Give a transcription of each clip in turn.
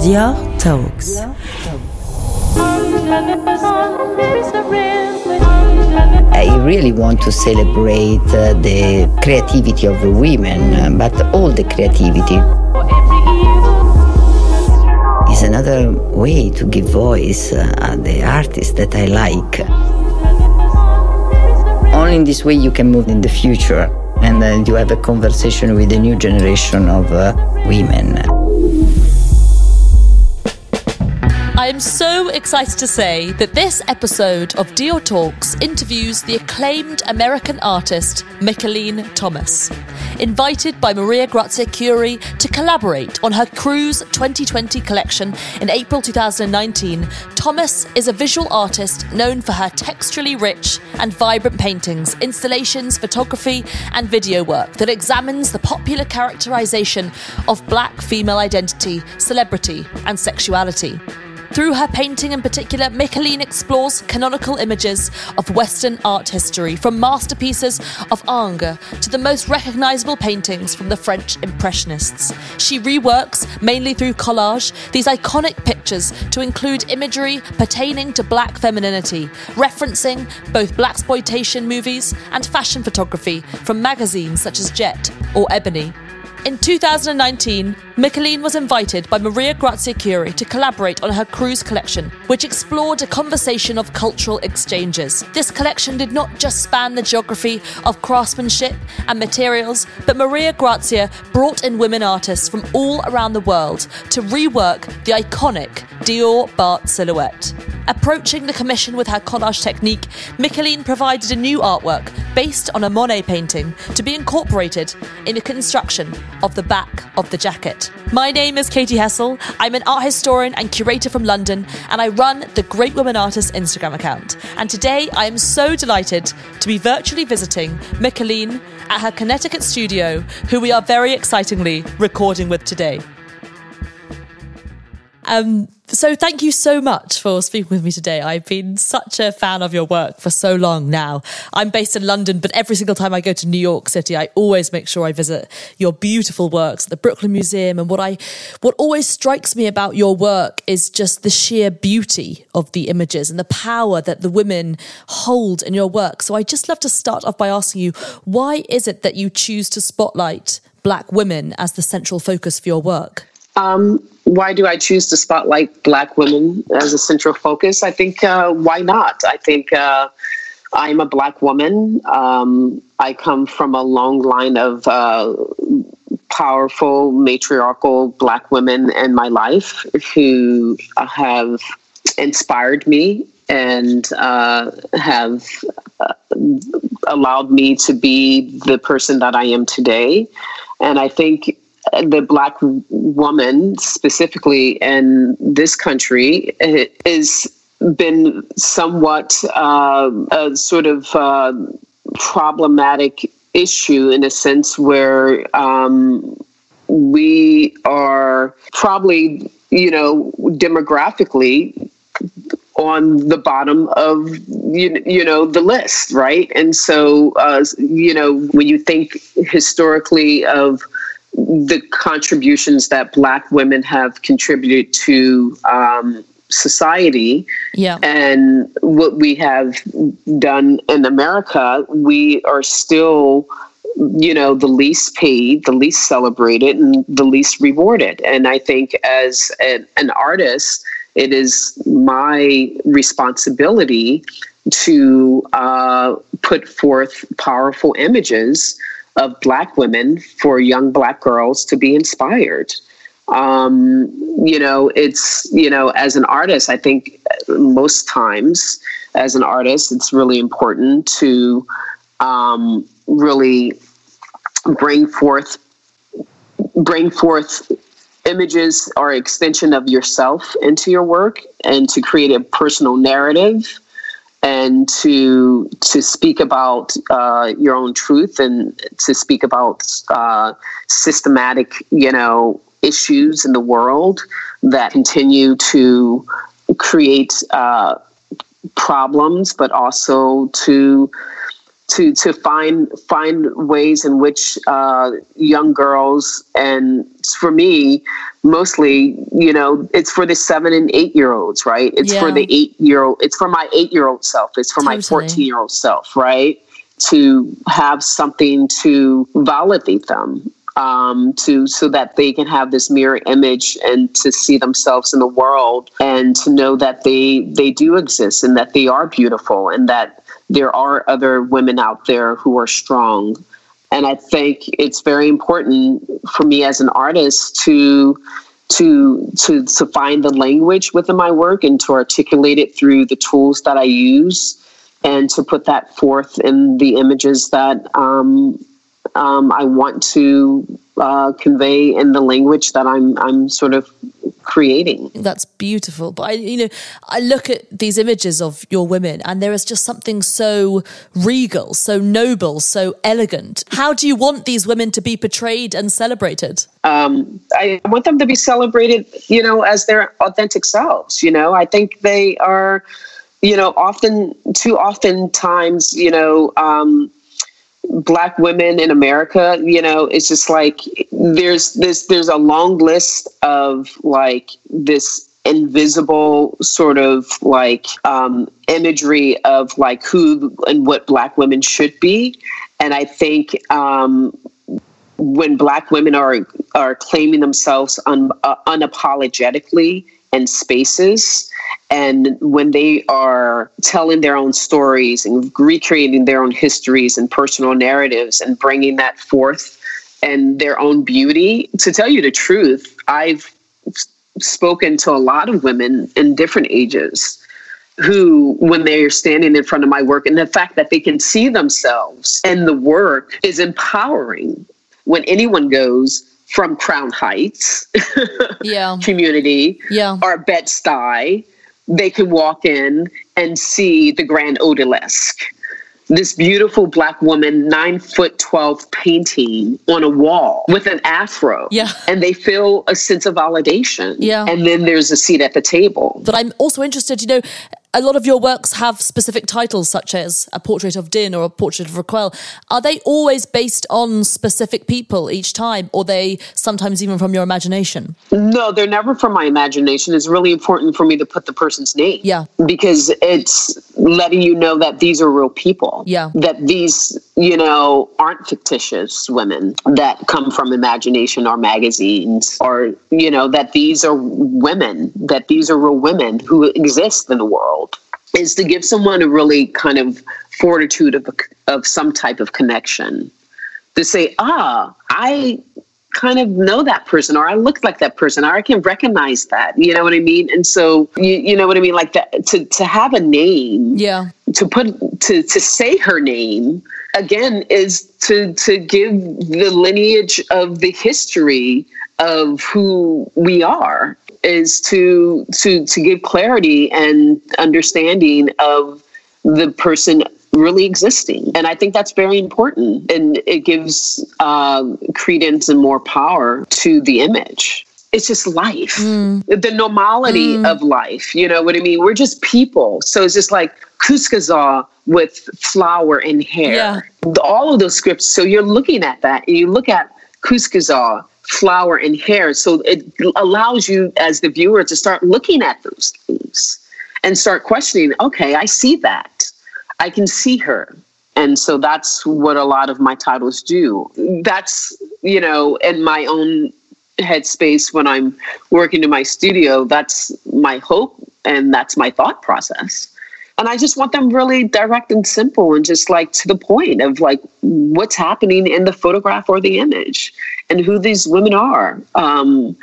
Dior Talks. I really want to celebrate uh, the creativity of women, uh, but all the creativity is another way to give voice uh, the artists that I like. Only in this way you can move in the future and uh, you have a conversation with the new generation of uh, women. I am so excited to say that this episode of Dior Talks interviews the acclaimed American artist Mickalene Thomas. Invited by Maria Grazia Chiuri to collaborate on her Cruise 2020 collection in April 2019, Thomas is a visual artist known for her texturally rich and vibrant paintings, installations, photography, and video work that examines the popular characterization of black female identity, celebrity, and sexuality. Through her painting in particular, Mickalene explores canonical images of Western art history, from masterpieces of Ingres to the most recognisable paintings from the French Impressionists. She reworks, mainly through collage, these iconic pictures to include imagery pertaining to black femininity, referencing both blaxploitation movies and fashion photography from magazines such as Jet or Ebony. In 2019, Mickalene was invited by Maria Grazia Chiuri to collaborate on her cruise collection, which explored a conversation of cultural exchanges. This collection did not just span the geography of craftsmanship and materials, but Maria Grazia brought in women artists from all around the world to rework the iconic Dior Bar silhouette. Approaching the commission with her collage technique, Mickalene provided a new artwork based on a Monet painting to be incorporated in the construction of the back of the jacket. My name is Katy Hessel. I'm an art historian and curator from London, and I run the Great Woman Artist Instagram account. And today I am so delighted to be virtually visiting Mickalene at her Connecticut studio, who we are very excitingly recording with today. Um, so thank you so much for speaking with me today. I've been such a fan of your work for so long now. I'm based in London, but every single time I go to New York City, I always make sure I visit your beautiful works at the Brooklyn Museum. And what I, what always strikes me about your work is just the sheer beauty of the images and the power that the women hold in your work. So I just love to start off by asking you, why is it that you choose to spotlight black women as the central focus for your work? Um, why do I choose to spotlight Black women as a central focus? I think uh, why not? I think uh, I'm a Black woman. Um, I come from a long line of uh, powerful, matriarchal Black women in my life who have inspired me and uh, have uh, allowed me to be the person that I am today. And I think the black woman specifically in this country has been somewhat uh, a sort of uh, problematic issue in a sense where um, we are probably you know demographically on the bottom of you, you know the list right? And so uh, you know when you think historically of the contributions that Black women have contributed to um, society yeah. and what we have done in America, we are still, you know, the least paid, the least celebrated, and the least rewarded. And I think as an, an artist, it is my responsibility to uh, put forth powerful images of black women for young black girls to be inspired. Um, you know it's you know as an artist i think most times as an artist it's really important to um, really bring forth bring forth images or extension of yourself into your work and to create a personal narrative and to to speak about uh, your own truth and to speak about uh, systematic, you know, issues in the world that continue to create uh, problems, but also to to to find find ways in which uh, young girls and for me mostly you know it's for the seven and eight year olds right it's yeah. for the eight year old it's for my eight year old self it's for totally. my 14 year old self right to have something to validate them um, to so that they can have this mirror image and to see themselves in the world and to know that they they do exist and that they are beautiful and that there are other women out there who are strong. And I think it's very important for me as an artist to to to to find the language within my work and to articulate it through the tools that I use and to put that forth in the images that um, um, I want to uh, convey in the language that I'm I'm sort of creating. That's beautiful. But I, you know, I look at these images of your women, and there is just something so regal, so noble, so elegant. How do you want these women to be portrayed and celebrated? Um, I want them to be celebrated, you know, as their authentic selves. You know, I think they are, you know, often too often times, you know. Um, black women in America, you know, it's just like there's this there's a long list of like this invisible sort of like um, imagery of like who and what black women should be, and I think um, when black women are are claiming themselves un, uh, unapologetically in spaces and when they are telling their own stories and recreating their own histories and personal narratives and bringing that forth and their own beauty, to tell you the truth, I've spoken to a lot of women in different ages who, when they're standing in front of my work, and the fact that they can see themselves in the work is empowering. When anyone goes, from Crown Heights yeah. community yeah. or Bed-Stuy they can walk in and see the Grand Odalisque. This beautiful black woman, nine foot 12 painting on a wall with an afro. Yeah. And they feel a sense of validation. Yeah. And then there's a seat at the table. But I'm also interested, you know, a lot of your works have specific titles, such as a portrait of Din or a portrait of Raquel. Are they always based on specific people each time, or they sometimes even from your imagination? No, they're never from my imagination. It's really important for me to put the person's name. Yeah. Because it's letting you know that these are real people. Yeah. That these, you know, aren't fictitious women that come from imagination or magazines, or, you know, that these are women, that these are real women who exist in the world is to give someone a really kind of fortitude of, of some type of connection to say, ah, I kind of know that person or I look like that person or I can recognize that. You know what I mean? And so you, you know what I mean? Like that to, to have a name, yeah, to put to to say her name again is to to give the lineage of the history of who we are is to to to give clarity and understanding of the person really existing and i think that's very important and it gives uh, credence and more power to the image it's just life mm. the normality mm. of life you know what i mean we're just people so it's just like Qusuquzah with flower and hair yeah. all of those scripts so you're looking at that and you look at Qusuquzah flower and hair. So it allows you as the viewer to start looking at those things and start questioning, okay, I see that. I can see her. And so that's what a lot of my titles do. That's, you know, in my own headspace when I'm working in my studio, that's my hope and that's my thought process and I just want them really direct and simple and just like to the point of like what's happening in the photograph or the image and who these women are. Um,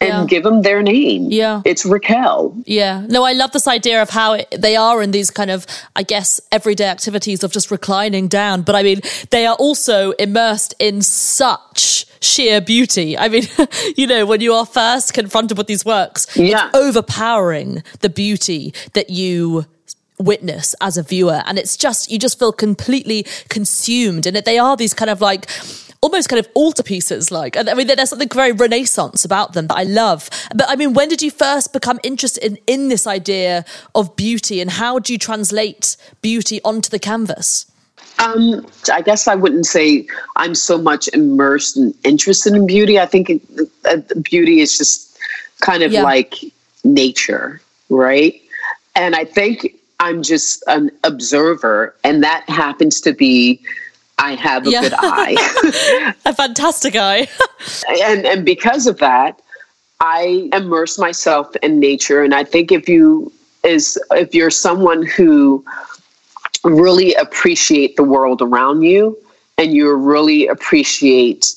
and yeah. give them their name. Yeah. It's Raquel. Yeah. No, I love this idea of how it, they are in these kind of, I guess, everyday activities of just reclining down. But I mean, they are also immersed in such sheer beauty. I mean, you know, when you are first confronted with these works, yeah. it's overpowering the beauty that you witness as a viewer and it's just you just feel completely consumed and they are these kind of like almost kind of altarpieces like and i mean there's something very renaissance about them that i love but i mean when did you first become interested in, in this idea of beauty and how do you translate beauty onto the canvas Um, I guess I wouldn't say I'm so much immersed and interested in beauty. I think it, uh, beauty is just kind of Yeah. like nature, right? And I think I'm just an observer, and that happens to be I have a Yeah. good eye. A fantastic eye. and and because of that i immerse myself in nature and i think if you is if you're someone who really appreciate the world around you and you really appreciate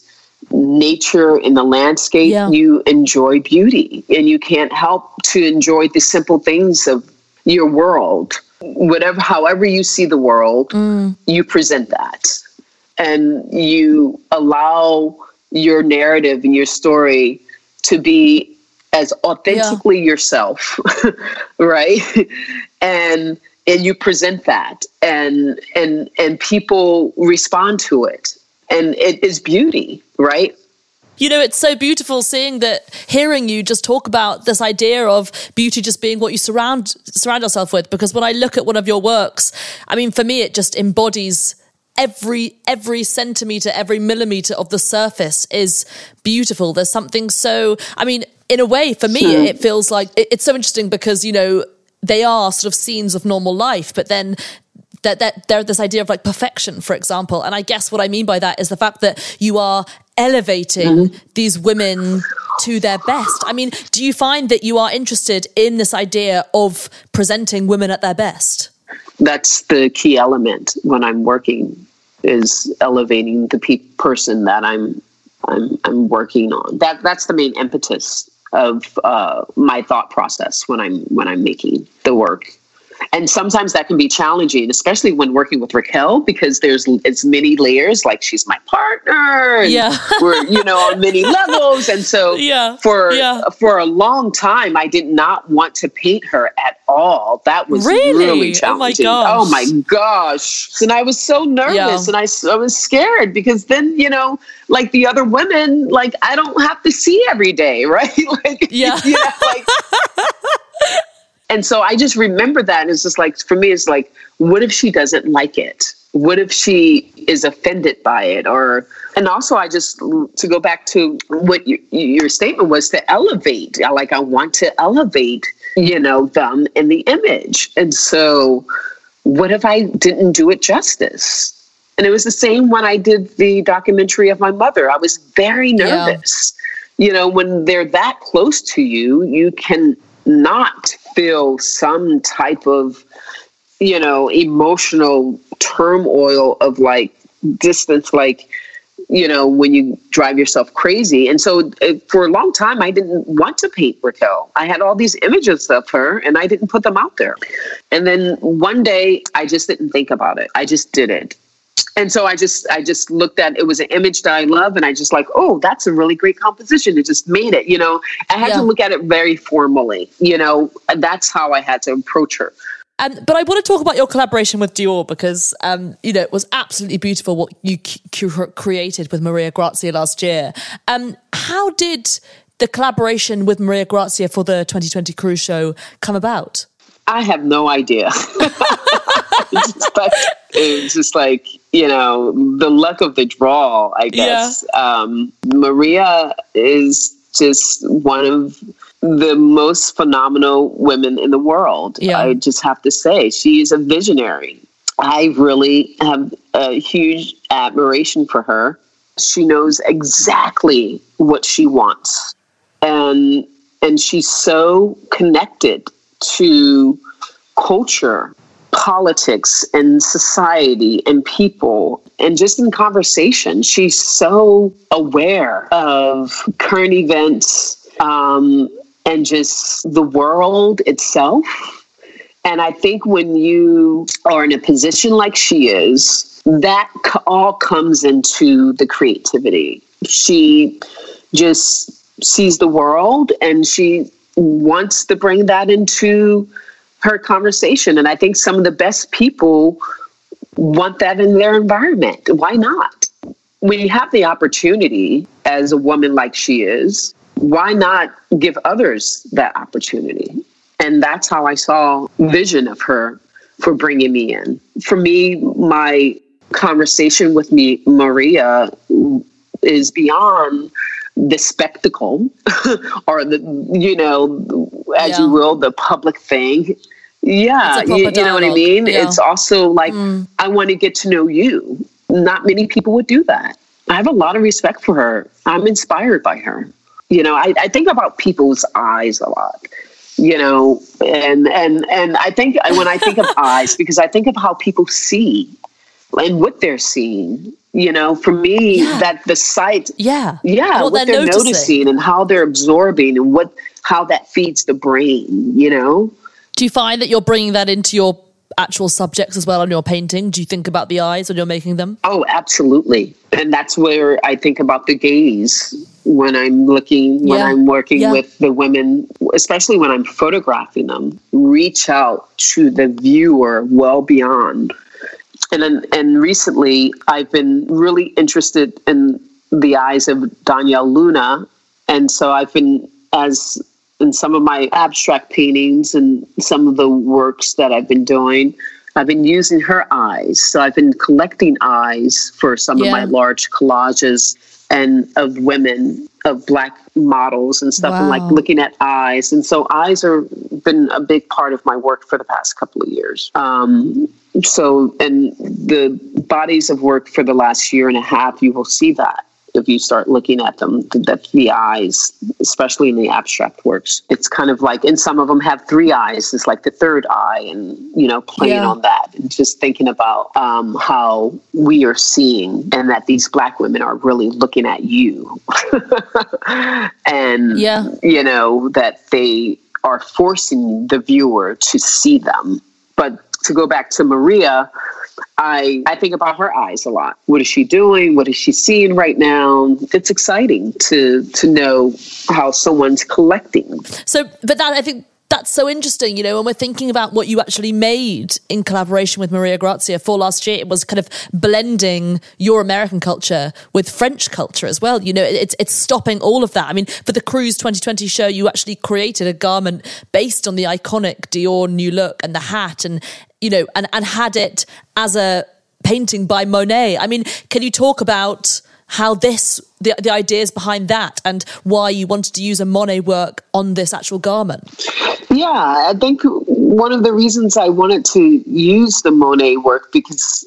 nature in the landscape Yeah. you enjoy beauty and you can't help to enjoy the simple things of your world whatever however you see the world mm. you present that and you allow your narrative and your story to be as authentically yourself right? And and you present that and and and people respond to it. And it is beauty right? You know, it's so beautiful seeing that, hearing you just talk about this idea of beauty just being what you surround surround yourself with. Because when I look at one of your works, I mean, for me, it just embodies every every centimeter, every millimeter of the surface is beautiful. There's something so. I mean, in a way, for me, hmm. it feels like it- it's so interesting because you know they are sort of scenes of normal life, but then that that there this idea of like perfection, for example. And I guess what I mean by that is the fact that you are elevating hmm. these women to their best. I mean, do you find that you are interested in this idea of presenting women at their best? That's the key element when I'm working is elevating the pe- person that I'm I'm I'm working on. That that's the main impetus of uh, my thought process when I'm when I'm making the work. And sometimes that can be challenging, especially when working with Raquel, because there's it's many layers. Like she's my partner, and Yeah. we're you know on many levels. And so Yeah, for yeah. for a long time, I did not want to paint her at all. That was Really? really Oh my challenging. Oh my gosh. And I was so nervous Yeah. and I was scared because then, you know, like the other women, like I don't have to see every day, right? like, Yeah. you know, like, and so I just remember that. And it's just like, for me, it's like, what if she doesn't like it? What if she is offended by it? Or, and also, I just, to go back to what you, your statement was to elevate. Like, I want to elevate, you know, them in the image. And so, what if I didn't do it justice? And it was the same when I did the documentary of my mother. I was very Yeah. nervous. You know, when they're that close to you, you can not feel some type of, you know, emotional turmoil of like distance, like, you know, when you drive yourself crazy. And so uh, for a long time, I didn't want to paint Raquel. I had all these images of her and I didn't put them out there. And then one day I just didn't think about it. I just did it. And so I just I just looked at it was an image that I love and I just like, oh, that's a really great composition. It just made it, you know. I had Yeah. to look at it very formally, you know. That's how I had to approach her. Um, but I want to talk about your collaboration with Dior because um, you know it was absolutely beautiful what you c- created with Maria Grazia last year. Um, how did the collaboration with Maria Grazia for the 2020 cruise show come about? I have no idea. it's, just like, it's just like, you know, the luck of the draw, I guess. Um, Maria is just one of the most phenomenal women in the world. Yeah. I just have to say, she is a visionary. I really have a huge admiration for her. She knows exactly what she wants. And and she's so connected to culture, politics, and society and people, and just in conversation. She's so aware of current events um, and just the world itself. And I think when you are in a position like she is, that all comes into the creativity. She just sees the world and she wants to bring that into her conversation. And I think some of the best people want that in their environment. Why not? When you have the opportunity as a woman like she is, why not give others that opportunity? And that's how I saw vision of her for bringing me in. For me, my conversation with me, Maria, is beyond the spectacle or the you know as yeah. you will the public thing yeah you, you, know what i mean yeah. it's also like mm. i want to get to know you not many people would do that i have a lot of respect for her i'm inspired by her you know i, I think about people's eyes a lot you know and and and i think when i think of eyes because i think of how people see and what they're seeing you know for me yeah. that the sight yeah. yeah what, what they're, they're noticing and how they're absorbing and what how that feeds the brain you know? Do you find that you're bringing that into your actual subjects as well on your painting? Do you think about the eyes when you're making them? Oh absolutely. And that's where i think about the gaze when i'm looking when yeah. i'm working yeah. with the women especially when i'm photographing them reach out to the viewer well beyond. And and recently I've been really interested in the eyes of Daniel Luna, and so I've been as in some of my abstract paintings and some of the works that I've been doing. I've been using her eyes. So I've been collecting eyes for some yeah. of my large collages and of women of black models and stuff wow. and like looking at eyes and so eyes are been a big part of my work for the past couple of years um, so and the bodies of work for the last year and a half you will see that if you start looking at them, that the eyes, especially in the abstract works, it's kind of like, and some of them have three eyes. It's like the third eye, and you know, playing yeah. on that, and just thinking about um, how we are seeing, and that these black women are really looking at you, and yeah, you know, that they are forcing the viewer to see them. But to go back to Maria, I I think about her eyes a lot. What is she doing? What is she seeing right now? It's exciting to to know how someone's collecting. So, but that I think that's so interesting, you know, when we're thinking about what you actually made in collaboration with Maria Grazia for last year, it was kind of blending your American culture with French culture as well. You know, it's it's stopping all of that. I mean, for the Cruise 2020 show, you actually created a garment based on the iconic Dior new look and the hat and you know, and, and had it as a painting by Monet. I mean, can you talk about how this the, the ideas behind that and why you wanted to use a Monet work on this actual garment? Yeah, I think one of the reasons I wanted to use the Monet work because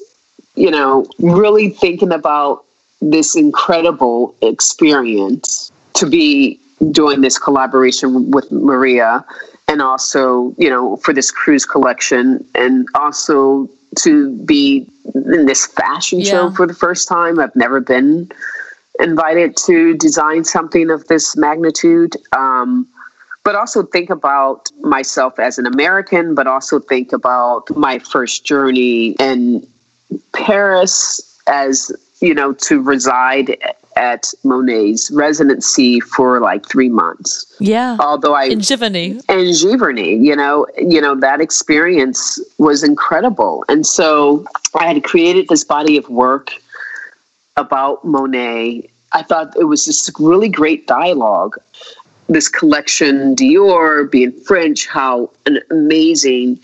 you know, really thinking about this incredible experience to be doing this collaboration with Maria and also, you know, for this cruise collection, and also to be in this fashion yeah. show for the first time. I've never been invited to design something of this magnitude. Um, but also think about myself as an American, but also think about my first journey in Paris as, you know, to reside at Monet's residency for like three months. Yeah. Although I in Giverny. In Giverny, you know, you know, that experience was incredible. And so I had created this body of work about Monet. I thought it was just really great dialogue. This collection, Dior, being French, how an amazing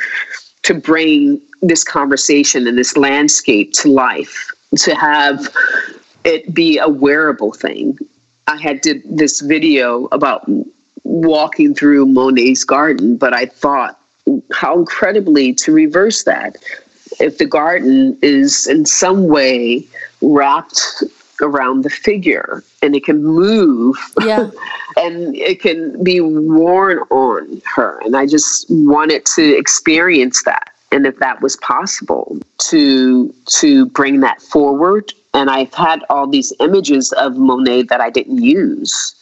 to bring this conversation and this landscape to life. To have it be a wearable thing. I had did this video about walking through Monet's garden, but I thought how incredibly to reverse that. If the garden is in some way wrapped around the figure and it can move yeah. and it can be worn on her. And I just wanted to experience that. And if that was possible to to bring that forward and I've had all these images of Monet that I didn't use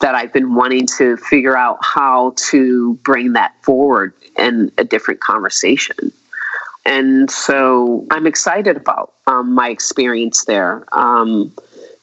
that I've been wanting to figure out how to bring that forward in a different conversation. And so I'm excited about um, my experience there. Um,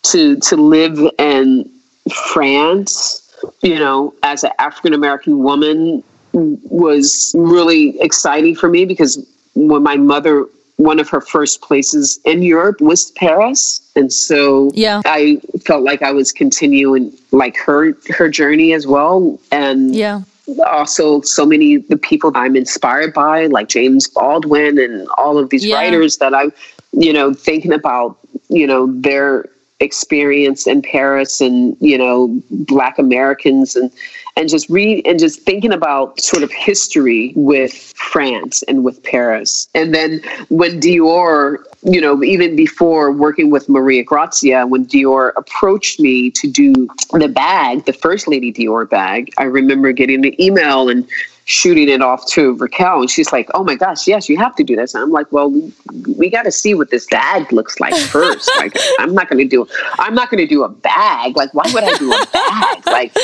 to to live in France, you know, as an African American woman was really exciting for me because when my mother one of her first places in Europe was Paris. And so yeah. I felt like I was continuing like her her journey as well. And yeah. also so many the people I'm inspired by, like James Baldwin and all of these yeah. writers that I'm, you know, thinking about, you know, their experience in Paris and, you know, black Americans and and just read and just thinking about sort of history with France and with Paris. And then when Dior, you know, even before working with Maria Grazia, when Dior approached me to do the bag, the first lady Dior bag, I remember getting an email and shooting it off to Raquel, and she's like, "Oh my gosh, yes, you have to do this." And I'm like, "Well, we, we got to see what this bag looks like first. like, I'm not going to do, I'm not going to do a bag. Like, why would I do a bag? Like."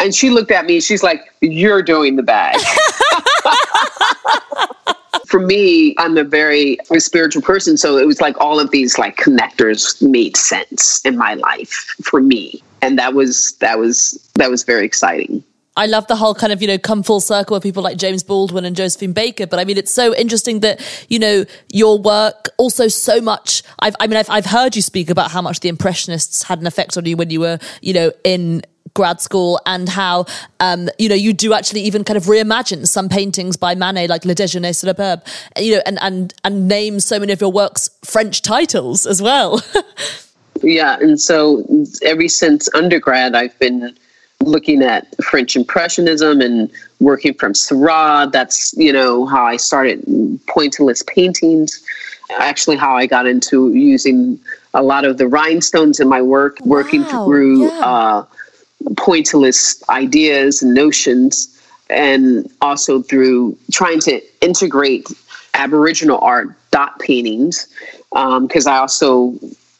And she looked at me. And she's like, "You're doing the bag." For me, I'm a very spiritual person, so it was like all of these like connectors made sense in my life for me, and that was that was that was very exciting. I love the whole kind of, you know, come full circle with people like James Baldwin and Josephine Baker. But I mean, it's so interesting that, you know, your work also so much. I've, I mean, I've, I've heard you speak about how much the Impressionists had an effect on you when you were, you know, in grad school and how um, you know you do actually even kind of reimagine some paintings by Manet like Le Déjeuner sur l'herbe you know and and and name so many of your works French titles as well yeah and so ever since undergrad I've been looking at French Impressionism and working from Seurat. That's, you know, how I started pointillist paintings. Actually, how I got into using a lot of the rhinestones in my work, wow, working through yeah. uh, pointillist ideas and notions, and also through trying to integrate Aboriginal art, dot paintings, because um, I also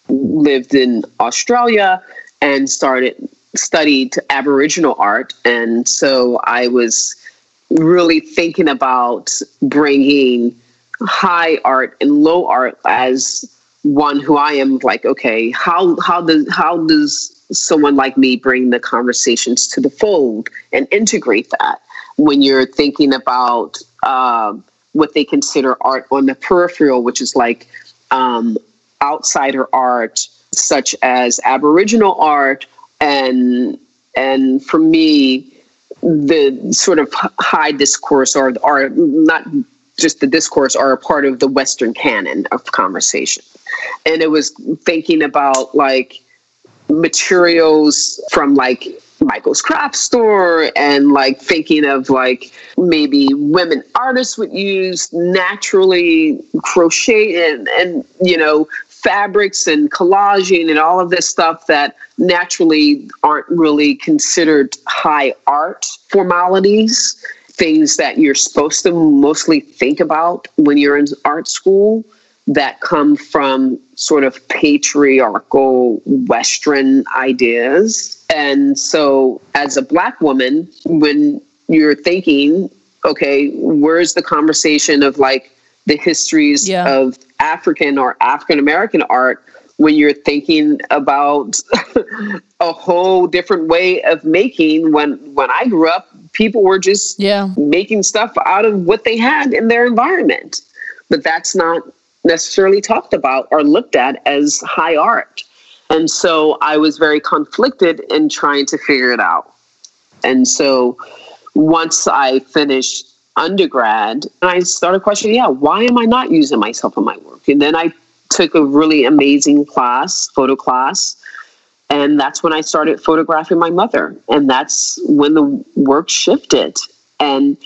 lived in Australia and started studied Aboriginal art. And so I was really thinking about bringing high art and low art as one who I am like, okay, how, how does, how does someone like me bring the conversations to the fold and integrate that. When you're thinking about uh, what they consider art on the peripheral, which is like um, outsider art, such as Aboriginal art and and for me the sort of high discourse or are not just the discourse are a part of the western canon of conversation. And it was thinking about like materials from like Michael's craft store and like thinking of like maybe women artists would use naturally crochet and and you know fabrics and collaging and all of this stuff that naturally aren't really considered high art formalities, things that you're supposed to mostly think about when you're in art school that come from sort of patriarchal Western ideas. And so, as a Black woman, when you're thinking, okay, where's the conversation of like the histories yeah. of African or African American art when you're thinking about a whole different way of making when when I grew up people were just yeah. making stuff out of what they had in their environment but that's not necessarily talked about or looked at as high art and so I was very conflicted in trying to figure it out and so once I finished undergrad, I started questioning, yeah, why am I not using myself in my work? And then I took a really amazing class, photo class, and that's when I started photographing my mother. And that's when the work shifted. And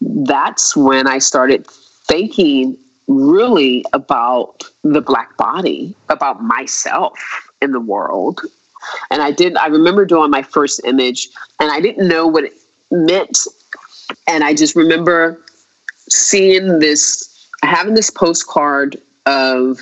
that's when I started thinking really about the black body, about myself in the world. And I did, I remember doing my first image, and I didn't know what it meant and I just remember seeing this, having this postcard of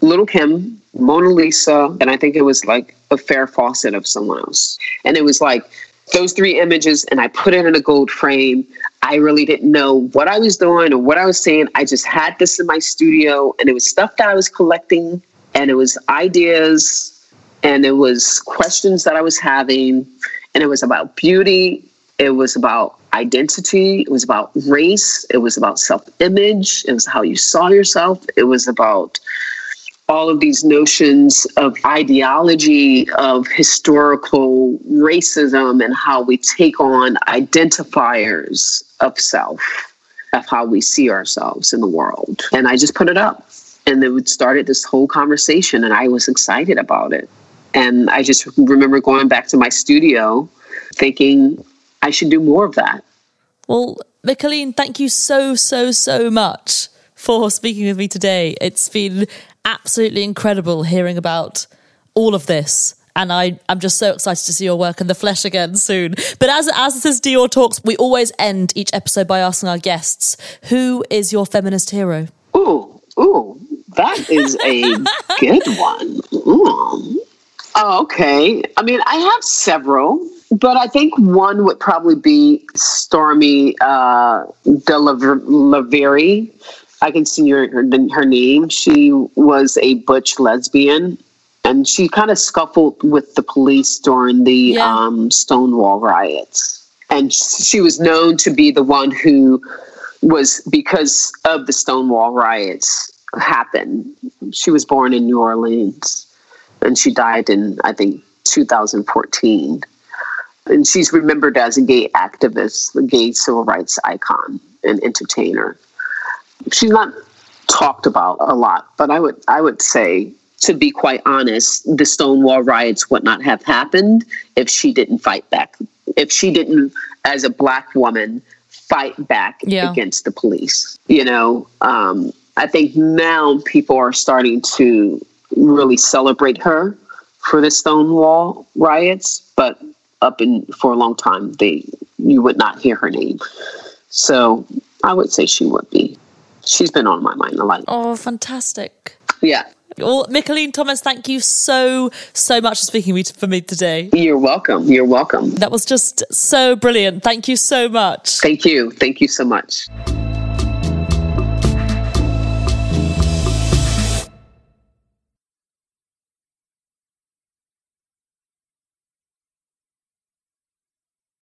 Lil' Kim, Mona Lisa, and I think it was like a Farrah Fawcett of someone else. And it was like those three images, and I put it in a gold frame. I really didn't know what I was doing or what I was saying. I just had this in my studio, and it was stuff that I was collecting, and it was ideas, and it was questions that I was having, and it was about beauty. It was about identity. It was about race. It was about self image. It was how you saw yourself. It was about all of these notions of ideology, of historical racism, and how we take on identifiers of self, of how we see ourselves in the world. And I just put it up. and then it started this whole conversation, and I was excited about it. And I just remember going back to my studio thinking I should do more of that. Well, Mickalene, thank you so, so, so much for speaking with me today. It's been absolutely incredible hearing about all of this. And I, I'm just so excited to see your work in the flesh again soon. But as, as this is Dior Talks, we always end each episode by asking our guests, who is your feminist hero? Ooh, ooh, that is a good one. Ooh. Oh, okay. I mean, I have several, but I think one would probably be Stormé uh. I can see her, her, her name. She was a butch lesbian, and she kind of scuffled with the police during the yeah. um, Stonewall riots. And she was known to be the one who was because of the Stonewall riots happened. She was born in New Orleans and she died in, I think, 2014. And she's remembered as a gay activist, a gay civil rights icon and entertainer. She's not talked about a lot, but I would I would say, to be quite honest, the Stonewall riots would not have happened if she didn't fight back. If she didn't, as a black woman, fight back yeah. against the police. You know, um, I think now people are starting to really celebrate her for the Stonewall riots, but up in for a long time they you would not hear her name. So I would say she would be. She's been on my mind a lot. Oh, fantastic. Yeah. Well, Mickalene Thomas, thank you so, so much for speaking for me today. You're welcome. You're welcome. That was just so brilliant. Thank you so much. Thank you. Thank you so much.